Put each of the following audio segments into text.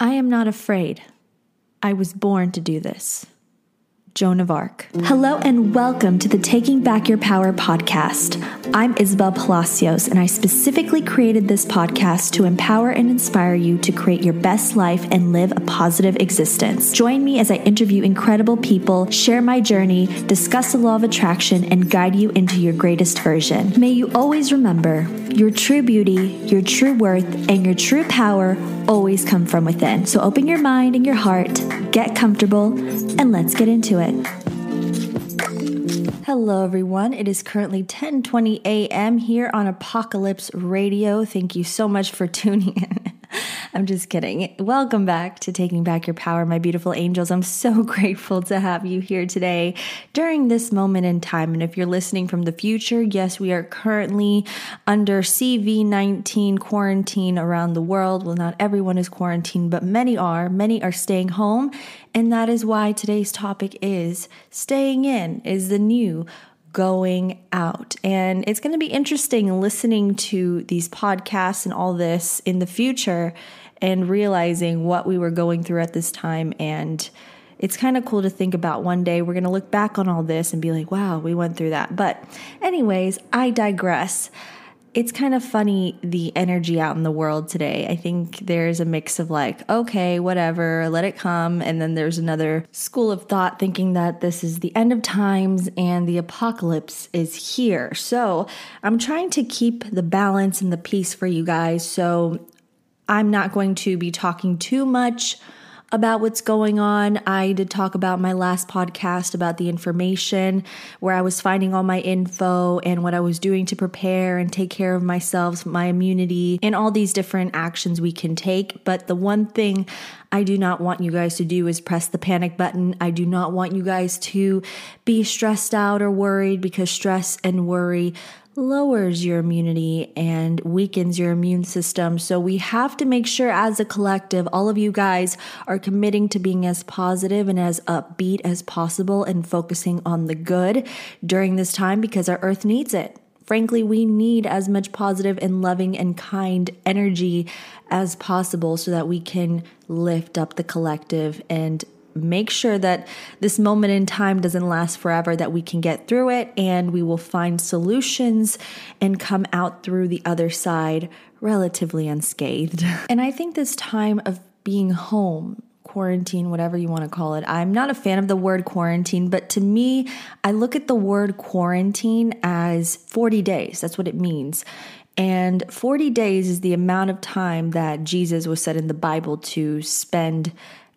I am not afraid. I was born to do this. Joan of Arc. Hello and welcome to the Taking Back Your Power podcast. I'm Isabel Palacios, and I specifically created this podcast to empower and inspire you to create your best life and live a positive existence. Join me as I interview incredible people, share my journey, discuss the law of attraction, and guide you into your greatest version. May you always remember your true beauty, your true worth, and your true power always come from within. So open your mind and your heart, get comfortable, and let's get into it. Hello everyone. It is currently 10:20 a.m. here on Apocalypse Radio. Thank you so much for tuning in. I'm just kidding. Welcome back to Taking Back Your Power, my beautiful angels. I'm so grateful to have you here today during this moment in time. And if you're listening from the future, yes, we are currently under CV19 quarantine around the world. Well, not everyone is quarantined, but many are. Many are staying home. And that is why today's topic is staying in is the new going out. And it's going to be interesting listening to these podcasts and all this in the future and realizing what we were going through at this time. And it's kind of cool to think about one day we're going to look back on all this and be like, wow, we went through that. But, anyways, I digress it's kind of funny the energy out in the world today. I think there's a mix of like, okay, whatever, let it come. And then there's another school of thought thinking that this is the end of times and the apocalypse is here. So I'm trying to keep the balance and the peace for you guys. So I'm not going to be talking too much about what's going on. I did talk about my last podcast about the information where I was finding all my info and what I was doing to prepare and take care of myself, my immunity, and all these different actions we can take. But the one thing I do not want you guys to do is press the panic button. I do not want you guys to be stressed out or worried because stress and worry lowers your immunity and weakens your immune system. So we have to make sure as a collective, all of you guys are committing to being as positive and as upbeat as possible and focusing on the good during this time because our earth needs it. Frankly, we need as much positive and loving and kind energy as possible so that we can lift up the collective and make sure that this moment in time doesn't last forever, that we can get through it and we will find solutions and come out through the other side relatively unscathed. And I think this time of being home, quarantine, whatever you want to call it. I'm not a fan of the word quarantine, but to me, I look at the word quarantine as 40 days. That's what it means. And 40 days is the amount of time that Jesus was said in the Bible to spend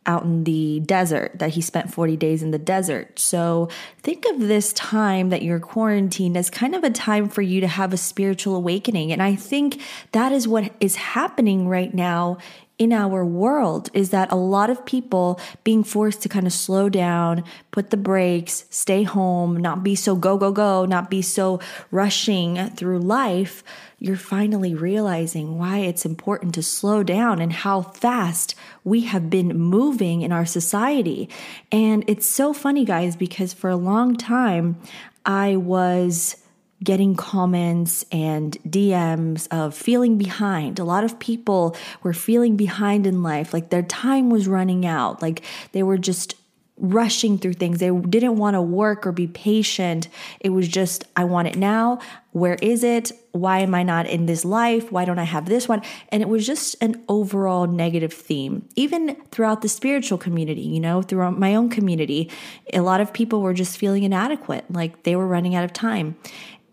out in the desert, that he spent 40 days in the desert. So think of this time that you're quarantined as kind of a time for you to have a spiritual awakening. And I think that is what is happening right now in our world is that a lot of people being forced to kind of slow down, put the brakes, stay home, not be so go, go, go, not be so rushing through life, you're finally realizing why it's important to slow down and how fast we have been moving in our society. And it's so funny, guys, because for a long time, I was getting comments and DMs of feeling behind. A lot of people were feeling behind in life, like their time was running out, like they were just rushing through things. They didn't want to work or be patient. It was just, I want it now. Where is it? Why am I not in this life? Why don't I have this one? And it was just an overall negative theme. Even throughout the spiritual community, you know, throughout my own community, a lot of people were just feeling inadequate, like they were running out of time.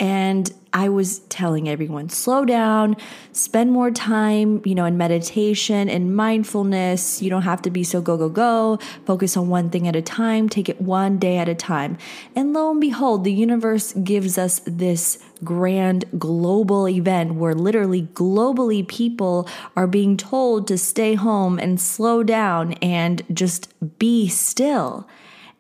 And I was telling everyone, slow down, spend more time, you know, in meditation and mindfulness. You don't have to be so go, go, go. Focus on one thing at a time, take it one day at a time. And lo and behold, the universe gives us this grand global event where literally globally people are being told to stay home and slow down and just be still.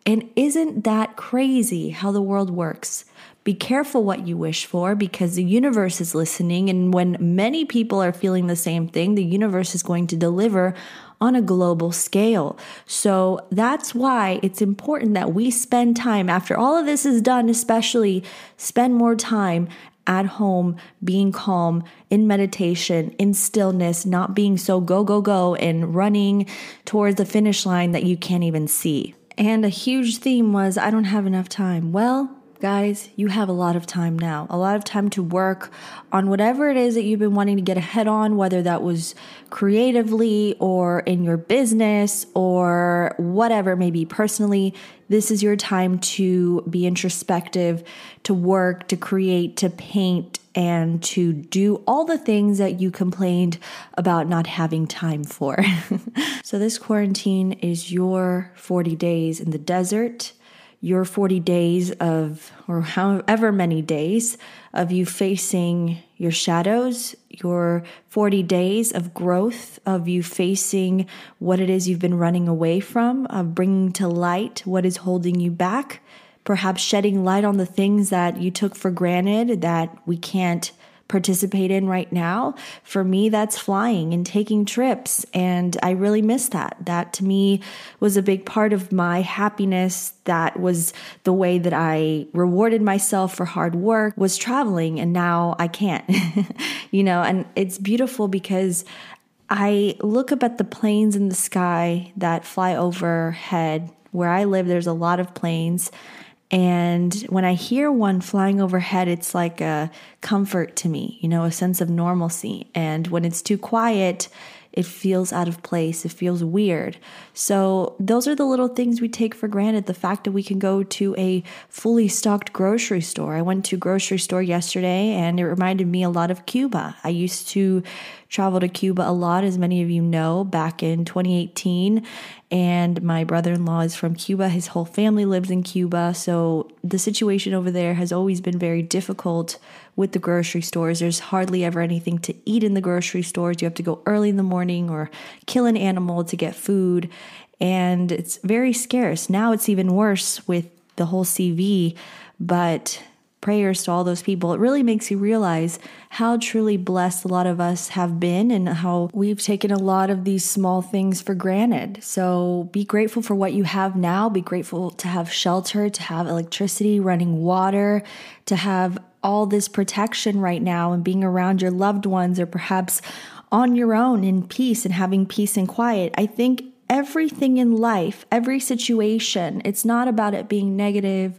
And isn't that crazy how the world works? Be careful what you wish for because the universe is listening. And when many people are feeling the same thing, the universe is going to deliver on a global scale. So that's why it's important that we spend time after all of this is done, especially spend more time at home, being calm, in meditation, in stillness, not being so go, go, go, and running towards the finish line that you can't even see. And a huge theme was, I don't have enough time. Well, guys, you have a lot of time now, a lot of time to work on whatever it is that you've been wanting to get ahead on, whether that was creatively or in your business or whatever, maybe personally. This is your time to be introspective, to work, to create, to paint, and to do all the things that you complained about not having time for. so, this quarantine is your 40 days in the desert your 40 days of, or however many days of you facing your shadows, your 40 days of growth, of you facing what it is you've been running away from, of bringing to light what is holding you back, perhaps shedding light on the things that you took for granted that we can't participate in right now. For me, that's flying and taking trips. And I really miss that. That to me was a big part of my happiness. That was the way that I rewarded myself for hard work was traveling. And now I can't, you know, and it's beautiful because I look up at the planes in the sky that fly overhead. Where I live, there's a lot of planes. And when I hear one flying overhead, it's like a comfort to me, you know, a sense of normalcy. And when it's too quiet, it feels out of place. It feels weird. So, those are the little things we take for granted. The fact that we can go to a fully stocked grocery store. I went to a grocery store yesterday and it reminded me a lot of Cuba. I used to travel to Cuba a lot, as many of you know, back in 2018. And my brother in law is from Cuba. His whole family lives in Cuba. So the situation over there has always been very difficult with the grocery stores. There's hardly ever anything to eat in the grocery stores. You have to go early in the morning or kill an animal to get food. And it's very scarce. Now it's even worse with the whole CV. But prayers to all those people, it really makes you realize how truly blessed a lot of us have been and how we've taken a lot of these small things for granted. So be grateful for what you have now. Be grateful to have shelter, to have electricity, running water, to have all this protection right now and being around your loved ones or perhaps on your own in peace and having peace and quiet. I think everything in life, every situation, it's not about it being negative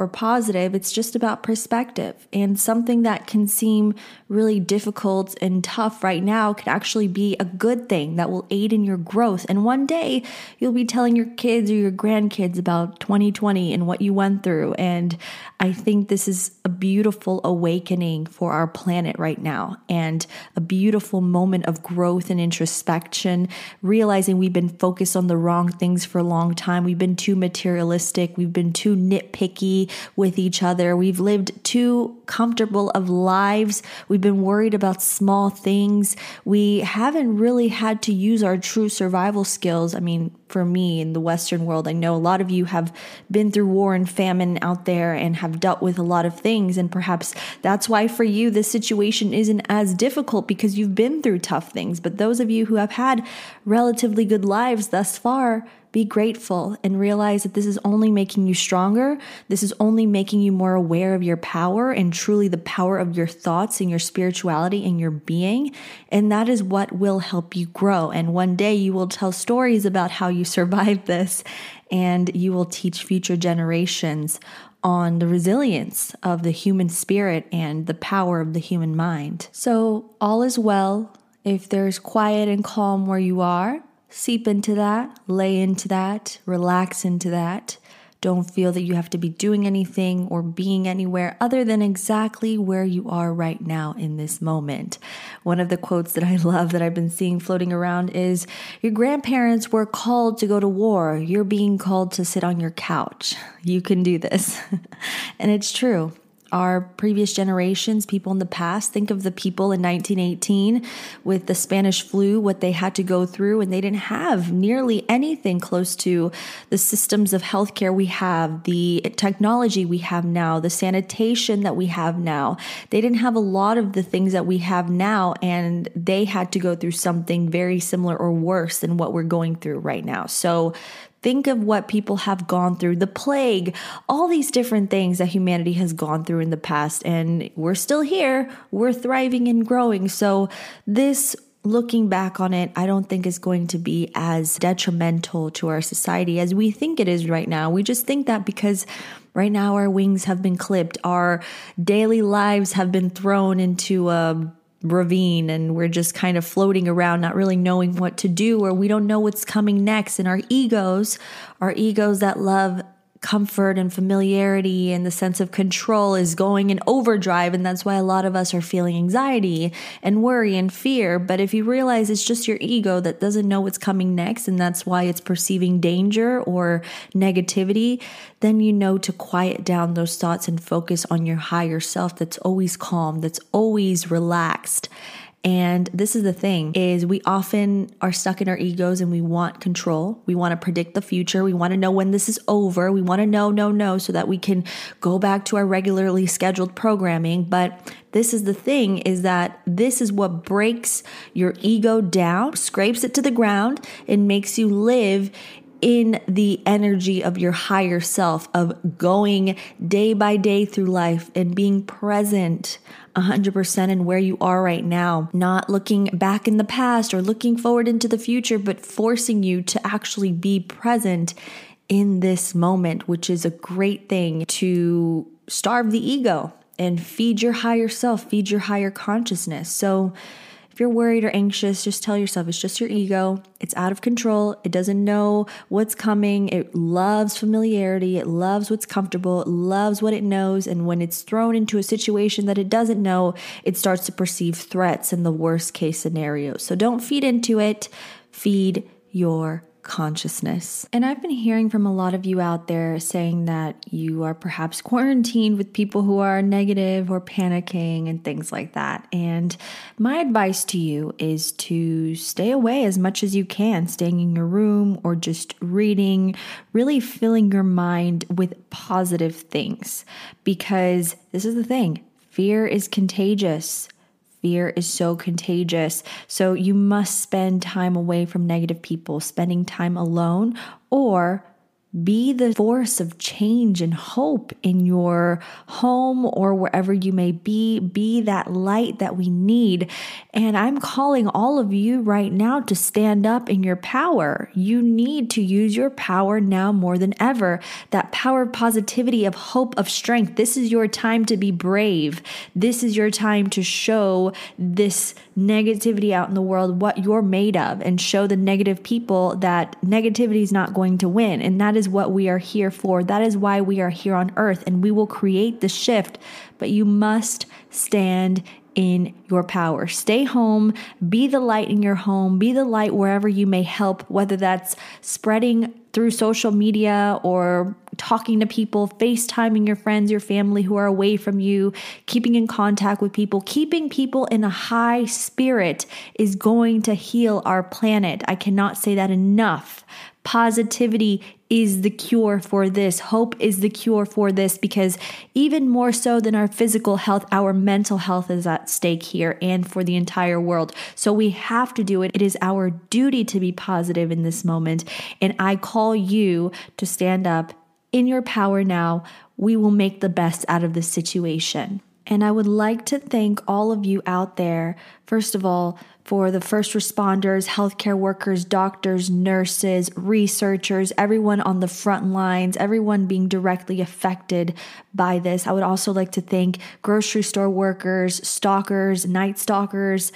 or positive. It's just about perspective. And something that can seem really difficult and tough right now could actually be a good thing that will aid in your growth. And one day you'll be telling your kids or your grandkids about 2020 and what you went through. And I think this is a beautiful awakening for our planet right now and a beautiful moment of growth and introspection, realizing we've been focused on the wrong things for a long time. We've been too materialistic, we've been too nitpicky with each other, we've lived too comfortable of lives, we've been worried about small things. We haven't really had to use our true survival skills. I mean, for me in the Western world. I know a lot of you have been through war and famine out there and have dealt with a lot of things. And perhaps that's why for you, this situation isn't as difficult because you've been through tough things. But those of you who have had relatively good lives thus far, be grateful and realize that this is only making you stronger. This is only making you more aware of your power and truly the power of your thoughts and your spirituality and your being. And that is what will help you grow. And one day you will tell stories about how you survived this and you will teach future generations on the resilience of the human spirit and the power of the human mind. So, all is well. If there's quiet and calm where you are, seep into that, lay into that, relax into that. Don't feel that you have to be doing anything or being anywhere other than exactly where you are right now in this moment. One of the quotes that I love that I've been seeing floating around is Your grandparents were called to go to war. You're being called to sit on your couch. You can do this. and it's true our previous generations, people in the past. Think of the people in 1918 with the Spanish flu, what they had to go through, and they didn't have nearly anything close to the systems of healthcare we have, the technology we have now, the sanitation that we have now. They didn't have a lot of the things that we have now, and they had to go through something very similar or worse than what we're going through right now. So Think of what people have gone through, the plague, all these different things that humanity has gone through in the past. And we're still here, we're thriving and growing. So, this looking back on it, I don't think is going to be as detrimental to our society as we think it is right now. We just think that because right now our wings have been clipped, our daily lives have been thrown into a ravine and we're just kind of floating around not really knowing what to do or we don't know what's coming next. And our egos our egos that love comfort and familiarity and the sense of control is going in overdrive. And that's why a lot of us are feeling anxiety and worry and fear. But if you realize it's just your ego that doesn't know what's coming next, and that's why it's perceiving danger or negativity, then you know to quiet down those thoughts and focus on your higher self that's always calm, that's always relaxed. And this is the thing is we often are stuck in our egos and we want control. We want to predict the future. We want to know when this is over. We want to know, no, no, so that we can go back to our regularly scheduled programming. But this is the thing is that this is what breaks your ego down, scrapes it to the ground, and makes you live in the energy of your higher self, of going day by day through life and being present 100% in where you are right now, not looking back in the past or looking forward into the future, but forcing you to actually be present in this moment, which is a great thing to starve the ego and feed your higher self, feed your higher consciousness. So, you're worried or anxious, just tell yourself it's just your ego. It's out of control. It doesn't know what's coming. It loves familiarity. It loves what's comfortable. It loves what it knows. And when it's thrown into a situation that it doesn't know, it starts to perceive threats in the worst case scenario. So don't feed into it. Feed your consciousness. And I've been hearing from a lot of you out there saying that you are perhaps quarantined with people who are negative or panicking and things like that. And my advice to you is to stay away as much as you can, staying in your room or just reading, really filling your mind with positive things. Because this is the thing fear is contagious. Fear is so contagious. So you must spend time away from negative people, spending time alone, or be the force of change and hope in your home or wherever you may be. Be that light that we need. And I'm calling all of you right now to stand up in your power. You need to use your power now more than ever. That power of positivity, of hope, of strength. This is your time to be brave. This is your time to show this negativity out in the world what you're made of and show the negative people that negativity is not going to win. And that is what we are here for. That is why we are here on earth and we will create the shift. But you must stand in your power. Stay home, be the light in your home, be the light wherever you may help, whether that's spreading through social media or talking to people, FaceTiming your friends, your family who are away from you, keeping in contact with people, keeping people in a high spirit is going to heal our planet. I cannot say that enough. Positivity is the cure for this. Hope is the cure for this because even more so than our physical health, our mental health is at stake here and for the entire world. So we have to do it. It is our duty to be positive in this moment. And I call you to stand up in your power now. We will make the best out of this situation. And I would like to thank all of you out there, first of all, for the first responders, healthcare workers, doctors, nurses, researchers, everyone on the front lines, everyone being directly affected by this. I would also like to thank grocery store workers, stalkers, night stalkers,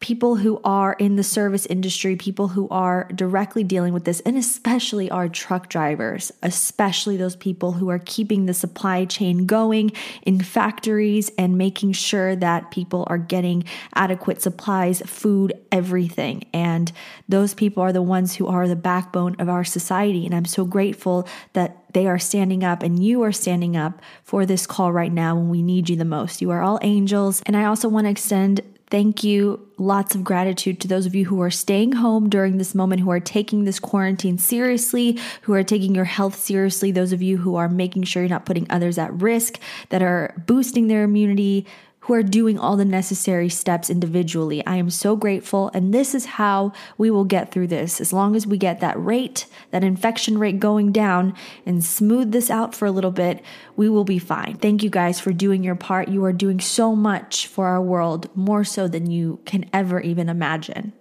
people who are in the service industry, people who are directly dealing with this, and especially our truck drivers, especially those people who are keeping the supply chain going in factories and making sure that people are getting adequate supplies, food, everything. And those people are the ones who are the backbone of our society. And I'm so grateful that they are standing up and you are standing up for this call right now when we need you the most. You are all angels. And I also want to extend Thank you. Lots of gratitude to those of you who are staying home during this moment, who are taking this quarantine seriously, who are taking your health seriously, those of you who are making sure you're not putting others at risk, that are boosting their immunity, who are doing all the necessary steps individually. I am so grateful. And this is how we will get through this. As long as we get that rate, that infection rate going down and smooth this out for a little bit, we will be fine. Thank you guys for doing your part. You are doing so much for our world, more so than you can ever even imagine.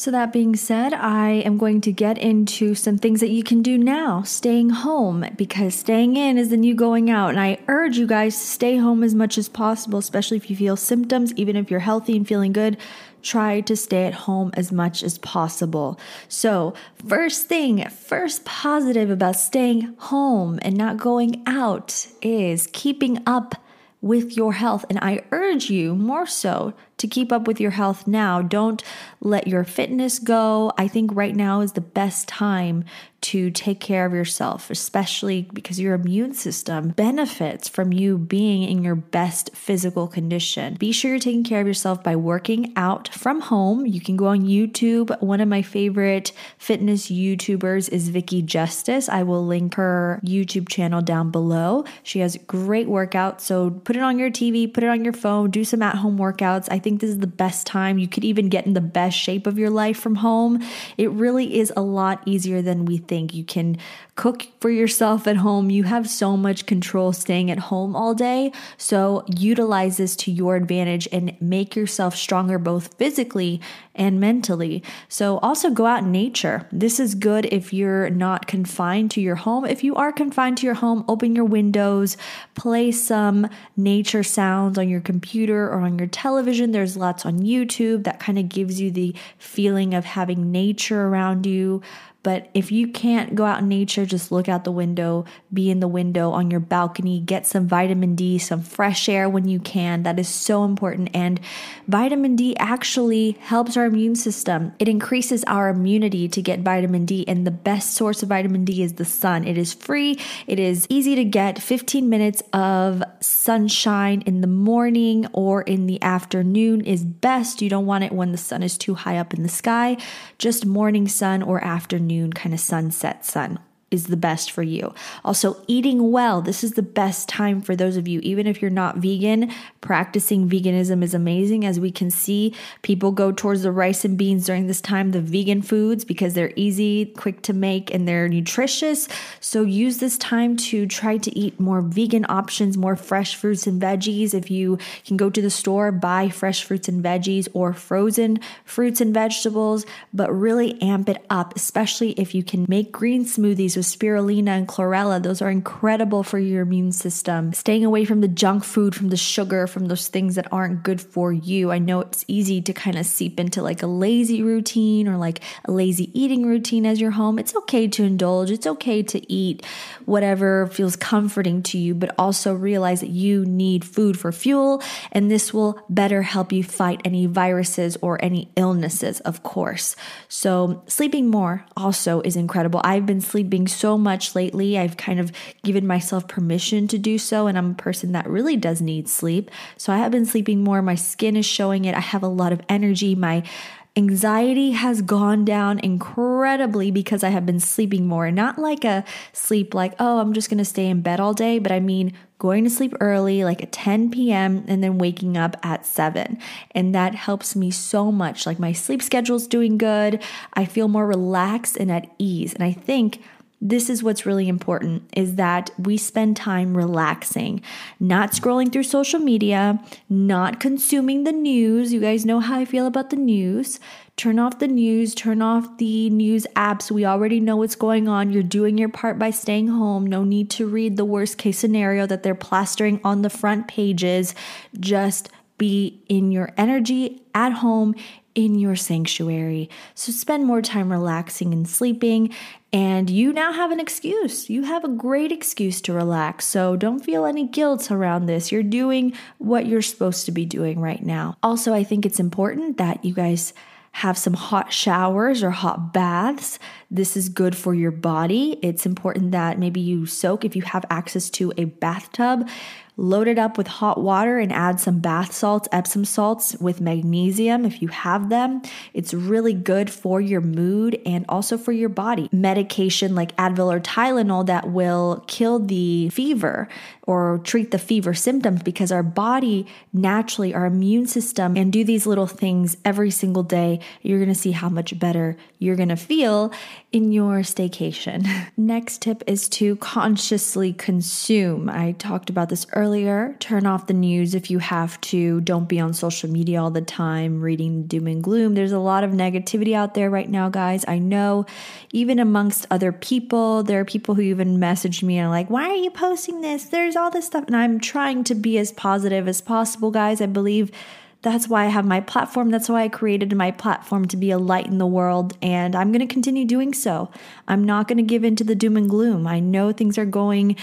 So, that being said, I am going to get into some things that you can do now, staying home, because staying in is the new going out. And I urge you guys to stay home as much as possible, especially if you feel symptoms, even if you're healthy and feeling good. Try to stay at home as much as possible. So, first thing, first positive about staying home and not going out is keeping up with your health. And I urge you more so to keep up with your health now. Don't let your fitness go. I think right now is the best time to take care of yourself, especially because your immune system benefits from you being in your best physical condition. Be sure you're taking care of yourself by working out from home. You can go on YouTube. One of my favorite fitness YouTubers is Vicky Justiz. I will link her YouTube channel down below. She has great workouts. So put it on your TV, put it on your phone, do some at home workouts. I think think this is the best time. You could even get in the best shape of your life from home. It really is a lot easier than we think. You can cook for yourself at home. You have so much control staying at home all day. So utilize this to your advantage and make yourself stronger both physically and mentally. So also go out in nature. This is good if you're not confined to your home. If you are confined to your home, open your windows, play some nature sounds on your computer or on your television. There's lots on YouTube that kind of gives you the feeling of having nature around you. But if you can't go out in nature, just look out the window, be in the window on your balcony, get some vitamin D, some fresh air when you can. That is so important. And vitamin D actually helps our immune system. It increases our immunity to get vitamin D. And the best source of vitamin D is the sun. It is free, it is easy to get 15 minutes of sunshine in the morning or in the afternoon is best. You don't want it when the sun is too high up in the sky, just morning sun or afternoon kind of sunset sun is the best for you. Also, eating well. This is the best time for those of you, even if you're not vegan, practicing veganism is amazing. As we can see, people go towards the rice and beans during this time, the vegan foods, because they're easy, quick to make, and they're nutritious. So, use this time to try to eat more vegan options, more fresh fruits and veggies. If you can go to the store, buy fresh fruits and veggies or frozen fruits and vegetables, but really amp it up, especially if you can make green smoothies with spirulina and chlorella. Those are incredible for your immune system. Staying away from the junk food, from the sugar, from those things that aren't good for you. I know it's easy to kind of seep into like a lazy routine or like a lazy eating routine as your home. It's okay to indulge, it's okay to eat whatever feels comforting to you, but also realize that you need food for fuel, and this will better help you fight any viruses or any illnesses, of course. So, sleeping more also is incredible. I've been sleeping so much lately. I've kind of given myself permission to do so, and I'm a person that really does need sleep. So, I have been sleeping more. My skin is showing it. I have a lot of energy. My Anxiety has gone down incredibly because I have been sleeping more. Not like a sleep like, oh, I'm just going to stay in bed all day, but I mean going to sleep early, like at 10 p.m., and then waking up at 7. And that helps me so much. Like my sleep schedule's doing good. I feel more relaxed and at ease. And I think this is what's really important is that we spend time relaxing, not scrolling through social media, not consuming the news. You guys know how I feel about the news. Turn off the news, turn off the news apps. We already know what's going on. You're doing your part by staying home. No need to read the worst case scenario that they're plastering on the front pages. Just be in your energy at home in your sanctuary. So spend more time relaxing and sleeping. And you now have an excuse. You have a great excuse to relax. So don't feel any guilt around this. You're doing what you're supposed to be doing right now. Also, I think it's important that you guys have some hot showers or hot baths. This is good for your body. It's important that maybe you soak if you have access to a bathtub load it up with hot water and add some bath salts, Epsom salts with magnesium if you have them. It's really good for your mood and also for your body. Medication like Advil or Tylenol that will kill the fever or treat the fever symptoms because our body naturally, our immune system, and do these little things every single day, you're gonna see how much better you're gonna feel in your staycation. Next tip is to consciously consume. I talked about this earlier. Turn off the news if you have to. Don't be on social media all the time reading doom and gloom. There's a lot of negativity out there right now, guys. I know, even amongst other people, there are people who even message me and are like, why are you posting this? There's all this stuff. And I'm trying to be as positive as possible, guys. I believe that's why I have my platform. That's why I created my platform to be a light in the world. And I'm going to continue doing so. I'm not going to give in to the doom and gloom. I know things are going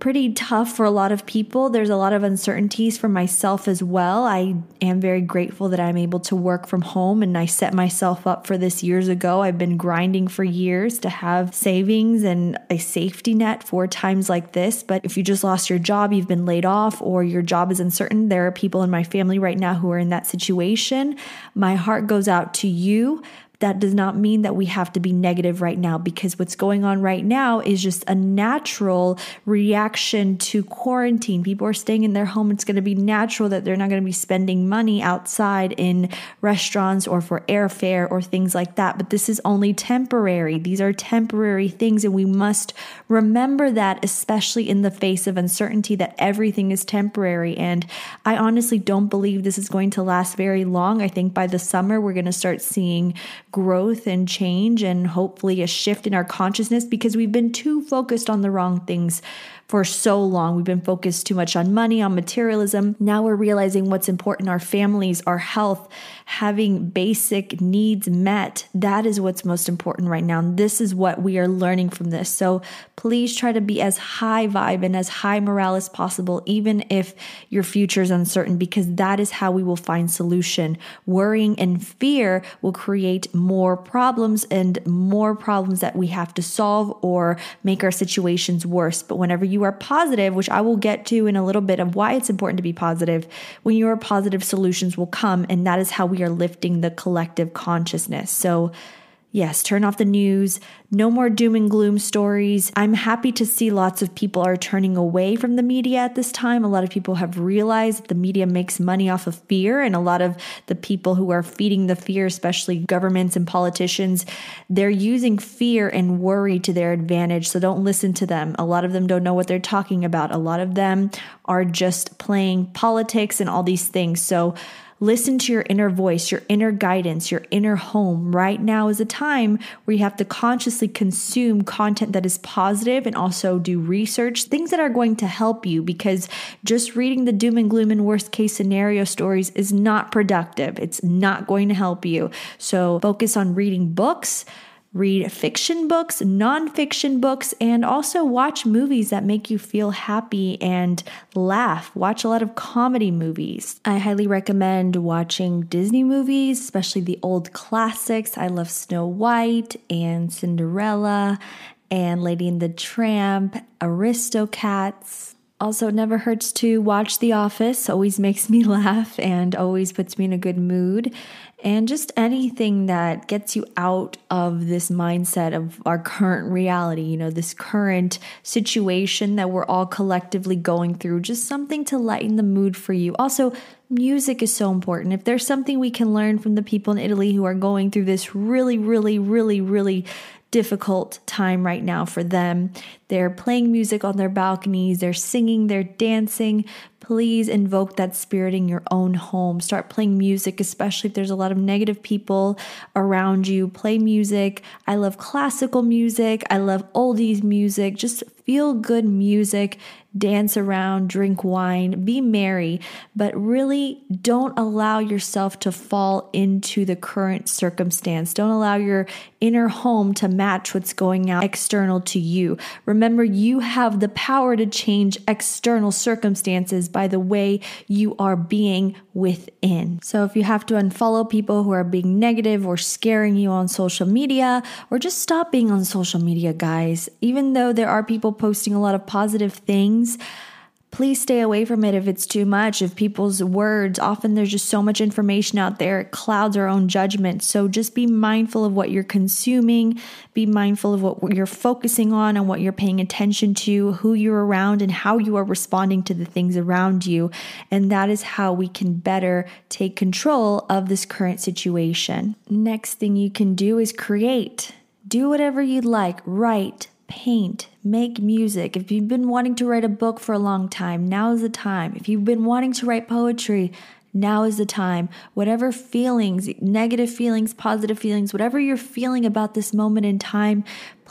pretty tough for a lot of people. There's a lot of uncertainties for myself as well. I am very grateful that I'm able to work from home and I set myself up for this years ago. I've been grinding for years to have savings and a safety net for times like this. But if you just lost your job, you've been laid off, or your job is uncertain, there are people in my family right now who are in that situation. My heart goes out to you that does not mean that we have to be negative right now because what's going on right now is just a natural reaction to quarantine. People are staying in their home. It's going to be natural that they're not going to be spending money outside in restaurants or for airfare or things like that. But this is only temporary. These are temporary things, and we must remember that, especially in the face of uncertainty, that everything is temporary. And I honestly don't believe this is going to last very long. I think by the summer, we're going to start seeing growth and change and hopefully a shift in our consciousness because we've been too focused on the wrong things for so long. We've been focused too much on money, on materialism. Now we're realizing what's important our families, our health, having basic needs met. That is what's most important right now. And this is what we are learning from this. So please try to be as high vibe and as high morale as possible, even if your future is uncertain, because that is how we will find solution. Worrying and fear will create more problems and more problems that we have to solve or make our situations worse. But whenever you are positive, which I will get to in a little bit of why it's important to be positive, when you are positive, solutions will come. And that is how we are lifting the collective consciousness. So, Yes, turn off the news. No more doom and gloom stories. I'm happy to see lots of people are turning away from the media at this time. A lot of people have realized that the media makes money off of fear, and a lot of the people who are feeding the fear, especially governments and politicians, they're using fear and worry to their advantage. So don't listen to them. A lot of them don't know what they're talking about. A lot of them are just playing politics and all these things. So Listen to your inner voice, your inner guidance, your inner home. Right now is a time where you have to consciously consume content that is positive and also do research, things that are going to help you because just reading the doom and gloom and worst case scenario stories is not productive. It's not going to help you. So focus on reading books read fiction books, nonfiction books, and also watch movies that make you feel happy and laugh. Watch a lot of comedy movies. I highly recommend watching Disney movies, especially the old classics. I love Snow White and Cinderella and Lady and the Tramp, Aristocats. Also, it never hurts to watch The Office, always makes me laugh and always puts me in a good mood. And just anything that gets you out of this mindset of our current reality, you know, this current situation that we're all collectively going through, just something to lighten the mood for you. Also, music is so important. If there's something we can learn from the people in Italy who are going through this really, really, really, really difficult time right now for them. They're playing music on their balconies, they're singing, they're dancing. Please invoke that spirit in your own home. Start playing music, especially if there's a lot of negative people around you. Play music. I love classical music, I love oldies music. Just feel good music dance around, drink wine, be merry, but really don't allow yourself to fall into the current circumstance. Don't allow your inner home to match what's going out external to you. Remember, you have the power to change external circumstances by the way you are being within. So if you have to unfollow people who are being negative or scaring you on social media, or just stop being on social media, guys, even though there are people posting a lot of positive things please stay away from it if it's too much. If people's words, often there's just so much information out there, it clouds our own judgment. So just be mindful of what you're consuming, be mindful of what you're focusing on and what you're paying attention to, who you're around, and how you are responding to the things around you. And that is how we can better take control of this current situation. Next thing you can do is create. Do whatever you'd like, write, paint, make music. If you've been wanting to write a book for a long time, now is the time. If you've been wanting to write poetry, now is the time. Whatever feelings, negative feelings, positive feelings, whatever you're feeling about this moment in time,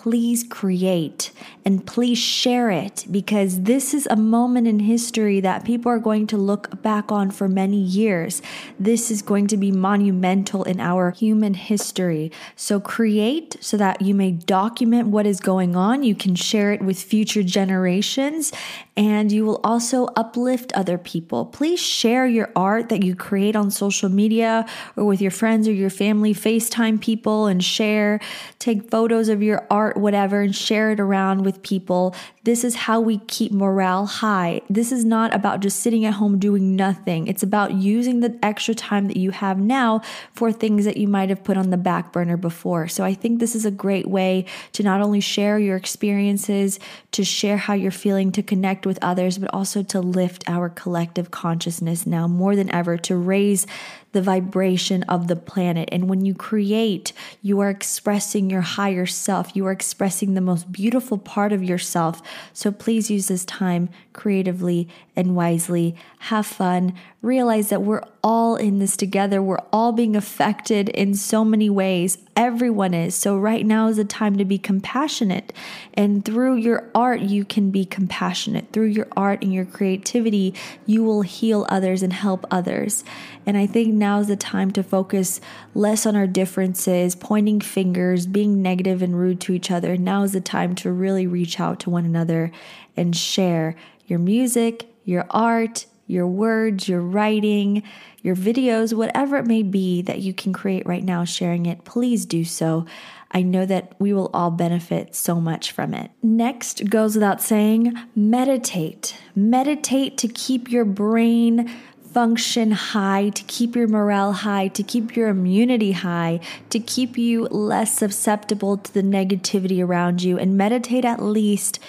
please create and please share it because this is a moment in history that people are going to look back on for many years. This is going to be monumental in our human history. So create so that you may document what is going on. You can share it with future generations and you will also uplift other people. Please share your art that you create on social media or with your friends or your family. FaceTime people and share. Take photos of your art art, whatever, and share it around with people. This is how we keep morale high. This is not about just sitting at home doing nothing. It's about using the extra time that you have now for things that you might have put on the back burner before. So I think this is a great way to not only share your experiences, to share how you're feeling, to connect with others, but also to lift our collective consciousness now more than ever, to raise the vibration of the planet. And when you create, you are expressing your higher self. You are expressing the most beautiful part of yourself. So please use this time creatively and wisely. Have fun. Realize that we're all in this together. We're all being affected in so many ways. Everyone is. So, right now is the time to be compassionate. And through your art, you can be compassionate. Through your art and your creativity, you will heal others and help others. And I think now is the time to focus less on our differences, pointing fingers, being negative and rude to each other. Now is the time to really reach out to one another and share your music, your art, your words, your writing, your videos, whatever it may be that you can create right now, sharing it, please do so. I know that we will all benefit so much from it. Next goes without saying meditate. Meditate to keep your brain function high, to keep your morale high, to keep your immunity high, to keep you less susceptible to the negativity around you, and meditate at least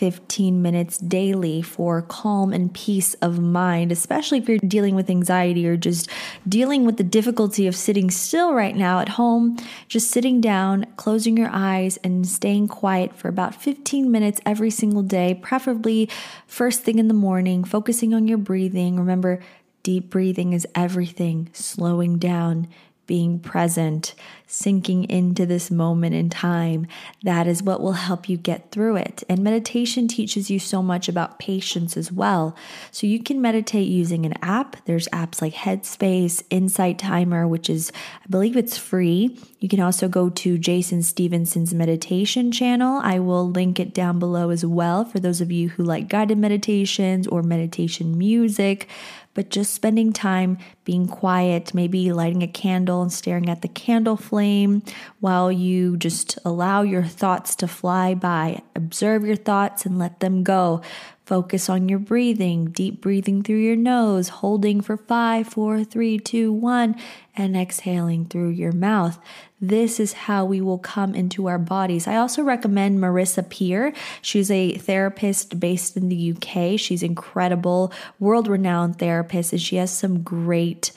15 minutes daily for calm and peace of mind, especially if you're dealing with anxiety or just dealing with the difficulty of sitting still right now at home. Just sitting down, closing your eyes, and staying quiet for about 15 minutes every single day, preferably first thing in the morning, focusing on your breathing. Remember, Deep breathing is everything, slowing down, being present, sinking into this moment in time. That is what will help you get through it. And meditation teaches you so much about patience as well. So you can meditate using an app. There's apps like Headspace, Insight Timer, which is, I believe it's free. You can also go to Jason Stephenson's meditation channel. I will link it down below as well for those of you who like guided meditations or meditation music but just spending time being quiet, maybe lighting a candle and staring at the candle flame while you just allow your thoughts to fly by. Observe your thoughts and let them go. Focus on your breathing, deep breathing through your nose, holding for five, four, three, two, one, and exhaling through your mouth. This is how we will come into our bodies. I also recommend Marissa Peer. She's a therapist based in the UK. She's incredible, world renowned therapist, and she has some great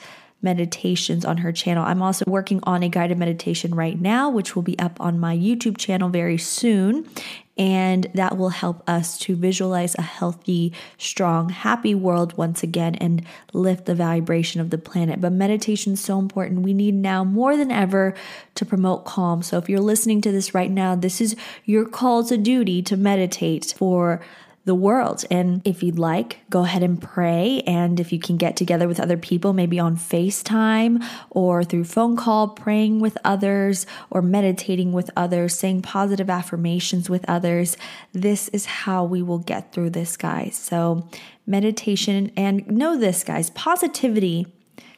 meditations on her channel. I'm also working on a guided meditation right now, which will be up on my YouTube channel very soon. And that will help us to visualize a healthy, strong, happy world once again and lift the vibration of the planet. But meditation is so important. We need now more than ever to promote calm. So if you're listening to this right now, this is your call to duty to meditate for the world. And if you'd like, go ahead and pray. And if you can get together with other people, maybe on FaceTime or through phone call, praying with others or meditating with others, saying positive affirmations with others, this is how we will get through this, guys. So, meditation and know this, guys positivity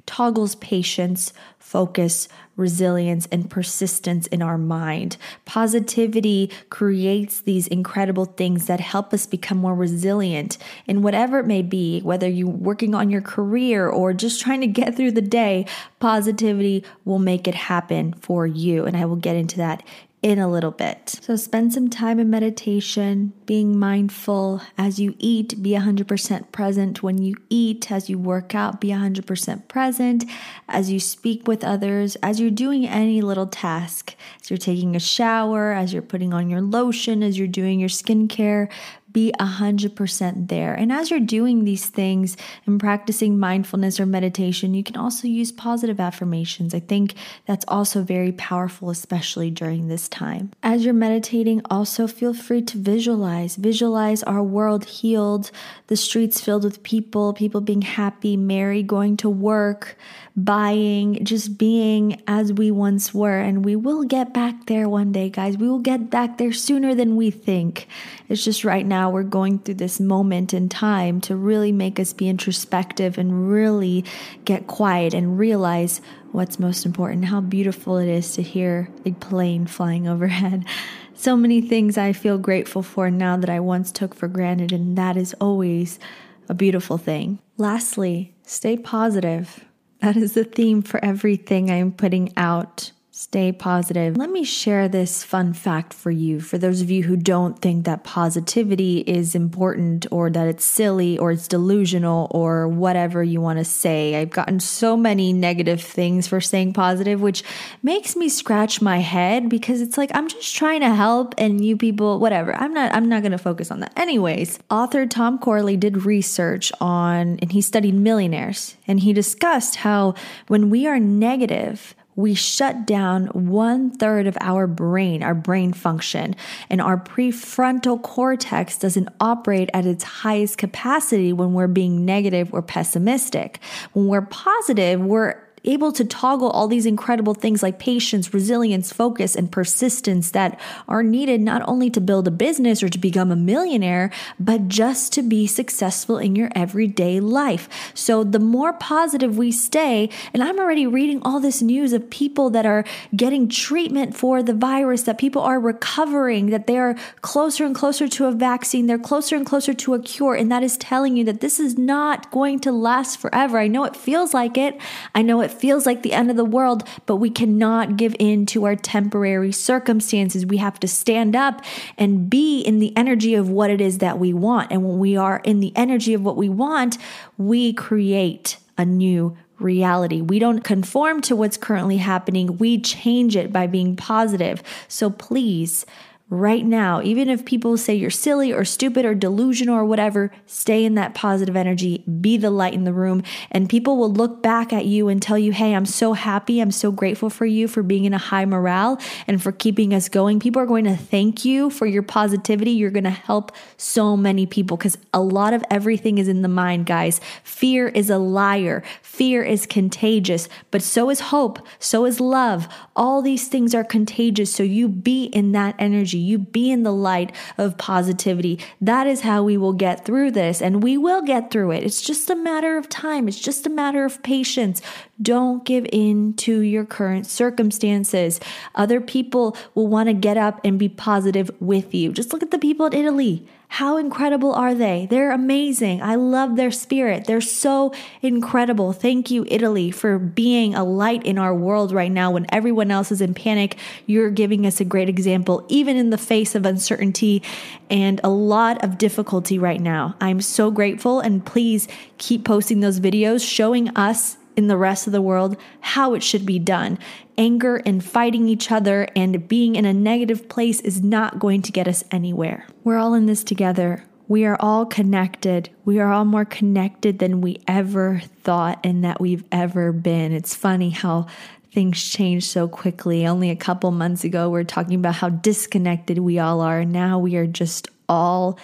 toggles patience, focus, resilience, and persistence in our mind. Positivity creates these incredible things that help us become more resilient in whatever it may be, whether you're working on your career or just trying to get through the day. Positivity will make it happen for you. And I will get into that in a little bit. So spend some time in meditation, being mindful as you eat, be 100% present when you eat, as you work out, be 100% present, as you speak with others, as you're doing any little task, as you're taking a shower, as you're putting on your lotion, as you're doing your skincare, be 100% there. And as you're doing these things and practicing mindfulness or meditation, you can also use positive affirmations. I think that's also very powerful, especially during this time. As you're meditating, also feel free to visualize. Visualize our world healed, the streets filled with people, people being happy, merry, going to work, buying, just being as we once were. And we will get back there one day, guys. We will get back there sooner than we think. It's just right now we're going through this moment in time to really make us be introspective and really get quiet and realize what's most important, how beautiful it is to hear a plane flying overhead. So many things I feel grateful for now that I once took for granted, and that is always a beautiful thing. Lastly, stay positive. That is the theme for everything I am putting out Stay positive. Let me share this fun fact for you. For those of you who don't think that positivity is important or that it's silly or it's delusional or whatever you want to say, I've gotten so many negative things for saying positive, which makes me scratch my head because it's like I'm just trying to help and you people, whatever. I'm not, I'm not going to focus on that. Anyways, author Tom Corley did research on, and he studied millionaires and he discussed how when we are negative, we shut down one third of our brain, our brain function, and our prefrontal cortex doesn't operate at its highest capacity when we're being negative or pessimistic. When we're positive, we're able to toggle all these incredible things like patience, resilience, focus, and persistence that are needed not only to build a business or to become a millionaire, but just to be successful in your everyday life. So the more positive we stay, and I'm already reading all this news of people that are getting treatment for the virus, that people are recovering, that they are closer and closer to a vaccine, they're closer and closer to a cure, and that is telling you that this is not going to last forever. I know it feels like it. I know it feels like the end of the world, but we cannot give in to our temporary circumstances. We have to stand up and be in the energy of what it is that we want. And when we are in the energy of what we want, we create a new reality. We don't conform to what's currently happening. We change it by being positive. So please, right now, even if people say you're silly or stupid or delusional or whatever, stay in that positive energy, be the light in the room, and people will look back at you and tell you, Hey, I'm so happy. I'm so grateful for you for being in a high morale and for keeping us going. People are going to thank you for your positivity. You're going to help so many people because a lot of everything is in the mind, guys. Fear is a liar, fear is contagious, but so is hope, so is love. All these things are contagious. So you be in that energy energy, you be in the light of positivity. That is how we will get through this, and we will get through it. It's just a matter of time, it's just a matter of patience. Don't give in to your current circumstances. Other people will want to get up and be positive with you. Just look at the people in Italy. How incredible are they? They're amazing. I love their spirit. They're so incredible. Thank you, Italy, for being a light in our world right now when everyone else is in panic. You're giving us a great example, even in the face of uncertainty and a lot of difficulty right now. I'm so grateful, and please keep posting those videos showing us in the rest of the world how it should be done. Anger and fighting each other and being in a negative place is not going to get us anywhere. We're all in this together. We are all connected. We are all more connected than we ever thought and that we've ever been. It's funny how things change so quickly. Only a couple months ago, we are talking about how disconnected we all are. Now we are just all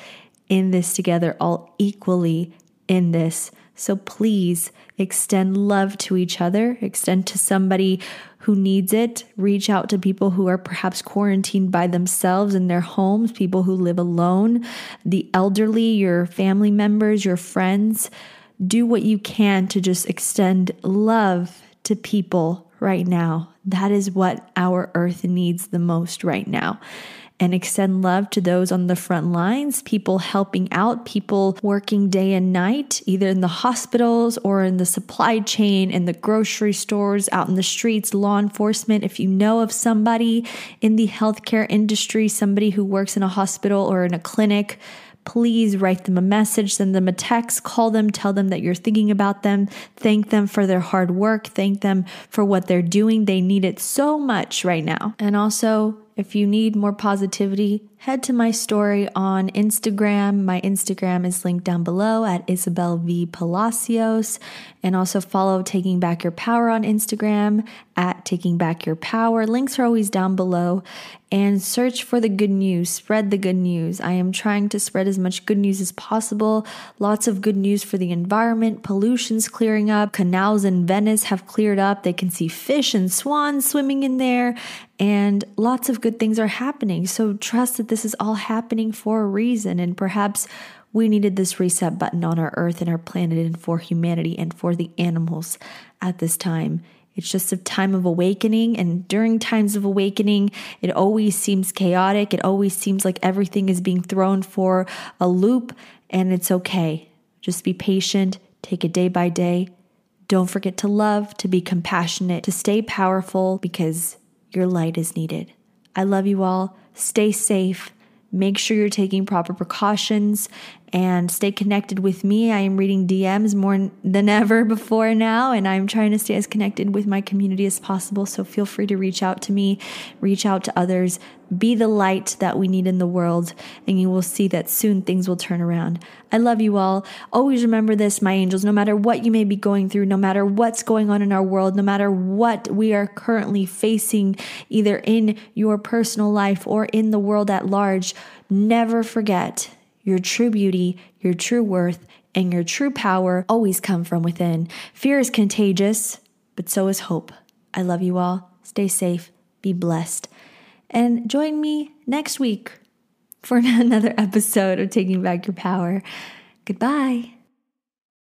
in this together, all equally in this. So please extend love to each other, extend to somebody who needs it, reach out to people who are perhaps quarantined by themselves in their homes, people who live alone, the elderly, your family members, your friends. do what you can to just extend love to people right now. That is what our earth needs the most right now and extend love to those on the front lines, people helping out, people working day and night, either in the hospitals or in the supply chain, in the grocery stores, out in the streets, law enforcement. If you know of somebody in the healthcare industry, somebody who works in a hospital or in a clinic, please write them a message, send them a text, call them, tell them that you're thinking about them, thank them for their hard work, thank them for what they're doing. They need it so much right now. And also, if you need more positivity, head to my story on Instagram. My Instagram is linked down below at Isabel V. Palacios. And also follow Taking Back Your Power on Instagram at Taking Back Your Power. Links are always down below. And search for the good news, spread the good news. I am trying to spread as much good news as possible. Lots of good news for the environment. Pollution's clearing up. Canals in Venice have cleared up. They can see fish and swans swimming in there. And lots of good things are happening. So trust that this is all happening for a reason. And perhaps we needed this reset button on our earth and our planet and for humanity and for the animals at this time. It's just a time of awakening. And during times of awakening, it always seems chaotic. It always seems like everything is being thrown for a loop, and it's okay. Just be patient, take it day by day. Don't forget to love, to be compassionate, to stay powerful because your light is needed. I love you all. Stay safe. Make sure you're taking proper precautions and stay connected with me. I am reading DMs more than ever before now, and I'm trying to stay as connected with my community as possible. So feel free to reach out to me, reach out to others, be the light that we need in the world, and you will see that soon things will turn around. I love you all. Always remember this, my angels, no matter what you may be going through, no matter what's going on in our world, no matter what we are currently facing, either in your personal life or in the world at large, never forget your true beauty, your true worth, and your true power always come from within. Fear is contagious, but so is hope. I love you all. Stay safe, be blessed, and join me next week for another episode of Taking Back Your Power. Goodbye.